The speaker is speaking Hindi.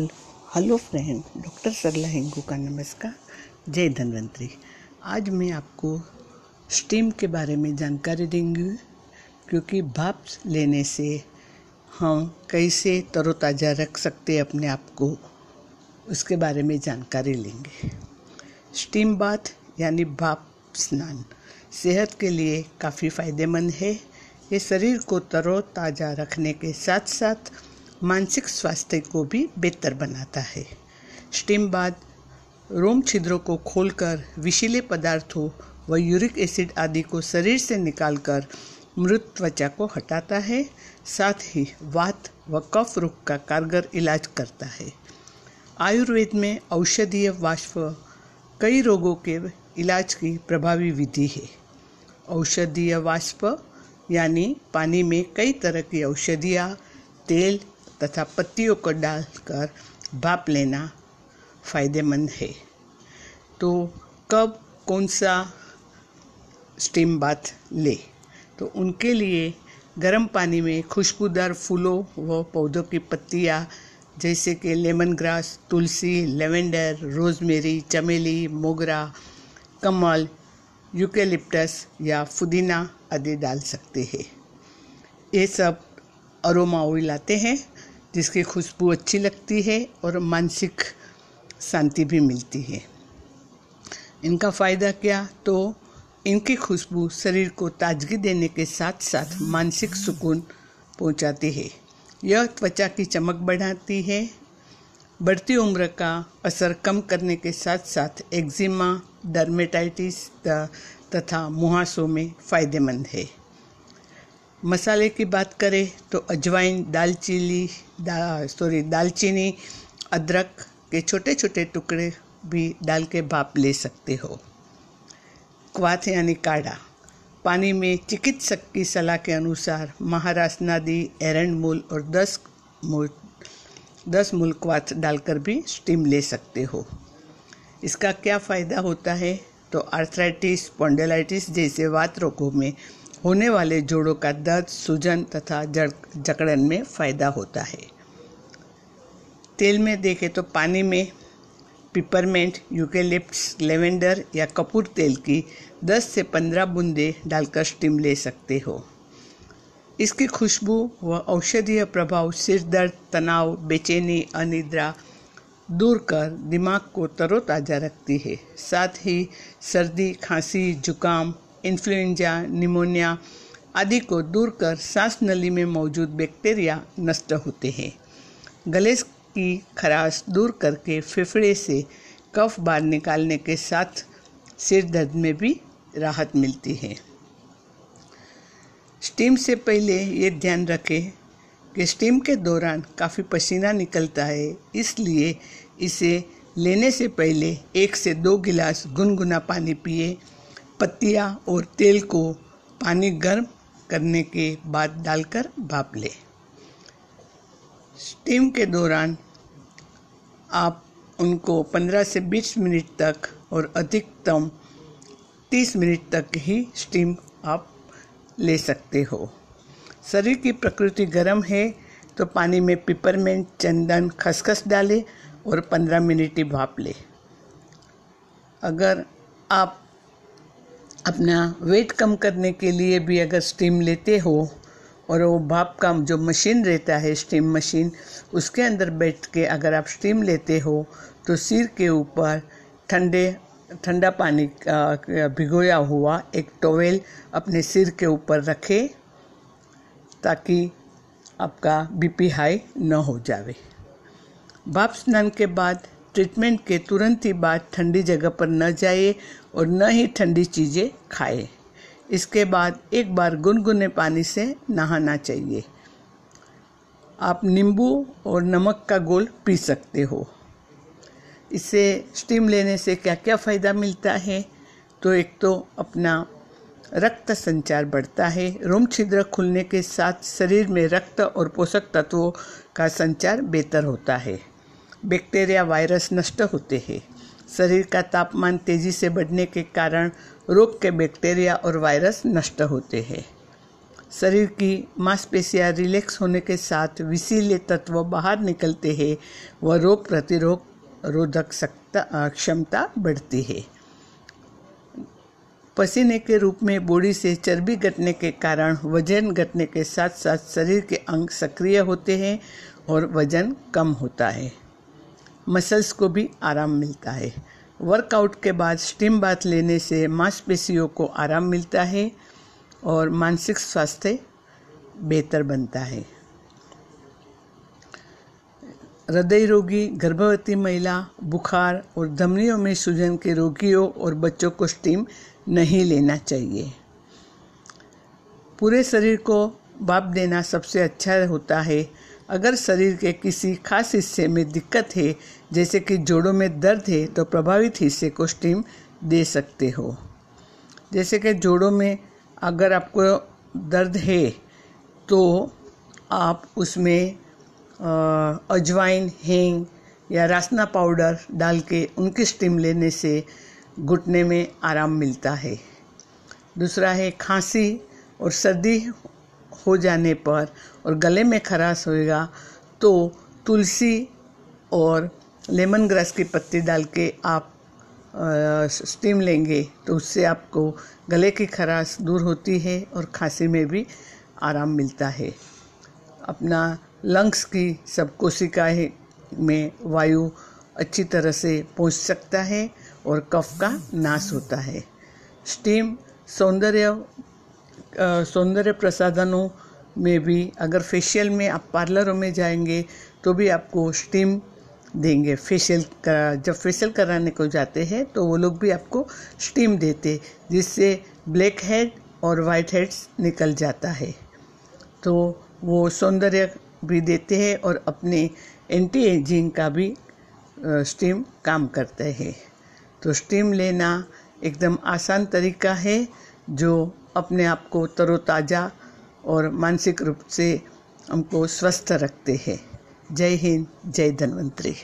Hello friend doctor Sarla Hingu का नमस्कार। जय धनवंतरी। आज मैं आपको स्टीम के बारे में जानकारी देंगी, क्योंकि भाप लेने से हम कैसे तरोताज़ा रख सकते अपने आप को, उसके बारे में जानकारी लेंगे। स्टीम बाथ यानी भाप स्नान, सेहत के लिए काफ़ी फ़ायदेमंद है। ये शरीर को तरोताज़ा रखने के साथ साथ मानसिक स्वास्थ्य को भी बेहतर बनाता है। स्टीम बाद रोम छिद्रों को खोलकर विशीले पदार्थों व यूरिक एसिड आदि को शरीर से निकालकर मृत त्वचा को हटाता है। साथ ही वात व कफ रोग का कारगर इलाज करता है। आयुर्वेद में औषधीय वाष्प कई रोगों के इलाज की प्रभावी विधि है। औषधीय वाष्प, यानी पानी में कई तरह की औषधियाँ, तेल तथा पत्तियों को डालकर भाप लेना फ़ायदेमंद है। तो कब कौन सा स्टीम बाथ ले? तो उनके लिए गर्म पानी में खुशबूदार फूलों व पौधों की पत्तियाँ, जैसे कि लेमन ग्रास तुलसी लेवेंडर रोजमेरी चमेली, मोगरा, कमल यूकेलिप्टस या पुदीना आदि डाल सकते हैं। ये सब अरोमा ऑयल आते हैं। जिसकी खुशबू अच्छी लगती है और मानसिक शांति भी मिलती है। इनका फ़ायदा क्या? तो इनकी खुशबू शरीर को ताजगी देने के साथ साथ मानसिक सुकून पहुंचाती है। यह त्वचा की चमक बढ़ाती है। बढ़ती उम्र का असर कम करने के साथ साथ एक्जिमा, डर्मेटाइटिस तथा मुहासों में फ़ायदेमंद है। मसाले की बात करें तो अजवाइन दालचीनी दा सॉरी दालचीनी अदरक के छोटे छोटे टुकड़े भी डाल के भाप ले सकते हो। क्वाथ यानी काढ़ा। पानी में चिकित्सक की सलाह के अनुसार महाराष्ट्र नदी, एरंड मूल और दस मूल दस मूल क्वाथ डालकर भी स्टीम ले सकते हो। इसका क्या फ़ायदा होता है? तो आर्थराइटिस स्पॉन्डिलाइटिस जैसे वात रोगों में होने वाले जोड़ों का दर्द, सूजन तथा जड़ जकड़न में फ़ायदा होता है। तेल में देखें तो पानी में पिपरमेंट यूकेलिप्स लेवेंडर या कपूर तेल की 10 से 15 बूंदे डालकर स्टीम ले सकते हो। इसकी खुशबू व औषधीय प्रभाव सिर दर्द, तनाव, बेचैनी, अनिद्रा दूर कर दिमाग को तरोताज़ा रखती है। साथ ही सर्दी, खांसी, जुकाम इन्फ्लुएंजा, निमोनिया आदि को दूर कर सांस नली में मौजूद बैक्टीरिया नष्ट होते हैं। गले की खराश दूर करके फेफड़े से कफ बाहर निकालने के साथ सिर दर्द में भी राहत मिलती है। स्टीम से पहले ये ध्यान रखें कि स्टीम के दौरान काफ़ी पसीना निकलता है, इसलिए इसे लेने से पहले एक से दो गिलास गुनगुना पानी पिए। पत्तियाँ और तेल को पानी गर्म करने के बाद डालकर भाप लें। स्टीम के दौरान आप उनको 15 से 20 मिनट तक और अधिकतम 30 मिनट तक ही स्टीम आप ले सकते हो। शरीर की प्रकृति गर्म है तो पानी में पिपरमेंट, चंदन, खसखस डालें और 15 मिनट ही भाप लें। अगर आप अपना वेट कम करने के लिए भी अगर स्टीम लेते हो, और वो भाप का जो मशीन रहता है स्टीम मशीन उसके अंदर बैठ के अगर आप स्टीम लेते हो तो सिर के ऊपर ठंडे, ठंडा पानी का भिगोया हुआ एक टोवेल अपने सिर के ऊपर रखे, ताकि आपका बीपी हाई न हो जावे। भाप स्नान के बाद ट्रीटमेंट के तुरंत ही बाद ठंडी जगह पर न जाए और न ही ठंडी चीज़ें खाए। इसके बाद एक बार गुनगुने पानी से नहाना चाहिए। आप नींबू और नमक का गोल पी सकते हो। इससे स्टीम लेने से क्या क्या फ़ायदा मिलता है? तो एक तो अपना रक्त संचार बढ़ता है। रोम छिद्र खुलने के साथ शरीर में रक्त और पोषक तत्वों का संचार बेहतर होता है। बैक्टीरिया वायरस नष्ट होते हैं। शरीर का तापमान तेज़ी से बढ़ने के कारण रोग के बैक्टीरिया और वायरस नष्ट होते हैं। शरीर की मांसपेशियाँ रिलैक्स होने के साथ विशीले तत्व बाहर निकलते हैं। व रोग प्रतिरोध रोधक क्षमता बढ़ती है। पसीने के रूप में बॉडी से चर्बी घटने के कारण वज़न घटने के साथ साथ शरीर के अंग सक्रिय होते हैं और वज़न कम होता है। मसल्स को भी आराम मिलता है। वर्कआउट के बाद स्टीम बाथ लेने से मांसपेशियों को आराम मिलता है और मानसिक स्वास्थ्य बेहतर बनता है। हृदय रोगी, गर्भवती महिला, बुखार और धमनियों में सूजन के रोगियों और बच्चों को स्टीम नहीं लेना चाहिए। पूरे शरीर को बाप देना सबसे अच्छा होता है। अगर शरीर के किसी खास हिस्से में दिक्कत है, जैसे कि जोड़ों में दर्द है तो प्रभावित हिस्से को स्टीम दे सकते हो। जैसे कि जोड़ों में अगर आपको दर्द है तो आप उसमें अजवाइन, हींग या रासना पाउडर डाल के उनकी स्टीम लेने से घुटने में आराम मिलता है। दूसरा है खांसी और सर्दी हो जाने पर और गले में खराश होएगा तो तुलसी और लेमन ग्रास की पत्ती डाल के आप स्टीम लेंगे तो उससे आपको गले की खराश दूर होती है और खांसी में भी आराम मिलता है। अपना लंग्स की सब कोशिकाएँ में वायु अच्छी तरह से पहुँच सकता है और कफ का नाश होता है। स्टीम सौंदर्य सौंदर्य प्रसाधनों में भी, अगर फेशियल में आप पार्लरों में जाएँगे तो भी आपको स्टीम देंगे। फेशियल करा, जब फेशियल कराने को जाते हैं तो वो लोग भी आपको स्टीम देते, जिससे ब्लैक हेड और वाइट हेड्स निकल जाता है। तो वो सौंदर्य भी देते हैं और अपने एंटी एजिंग का भी स्टीम काम करते हैं। तो स्टीम लेना एकदम आसान तरीका है, जो अपने आप को तरोताज़ा और मानसिक रूप से हमको स्वस्थ रखते हैं। जय हिंद, जय धन्वंतरी।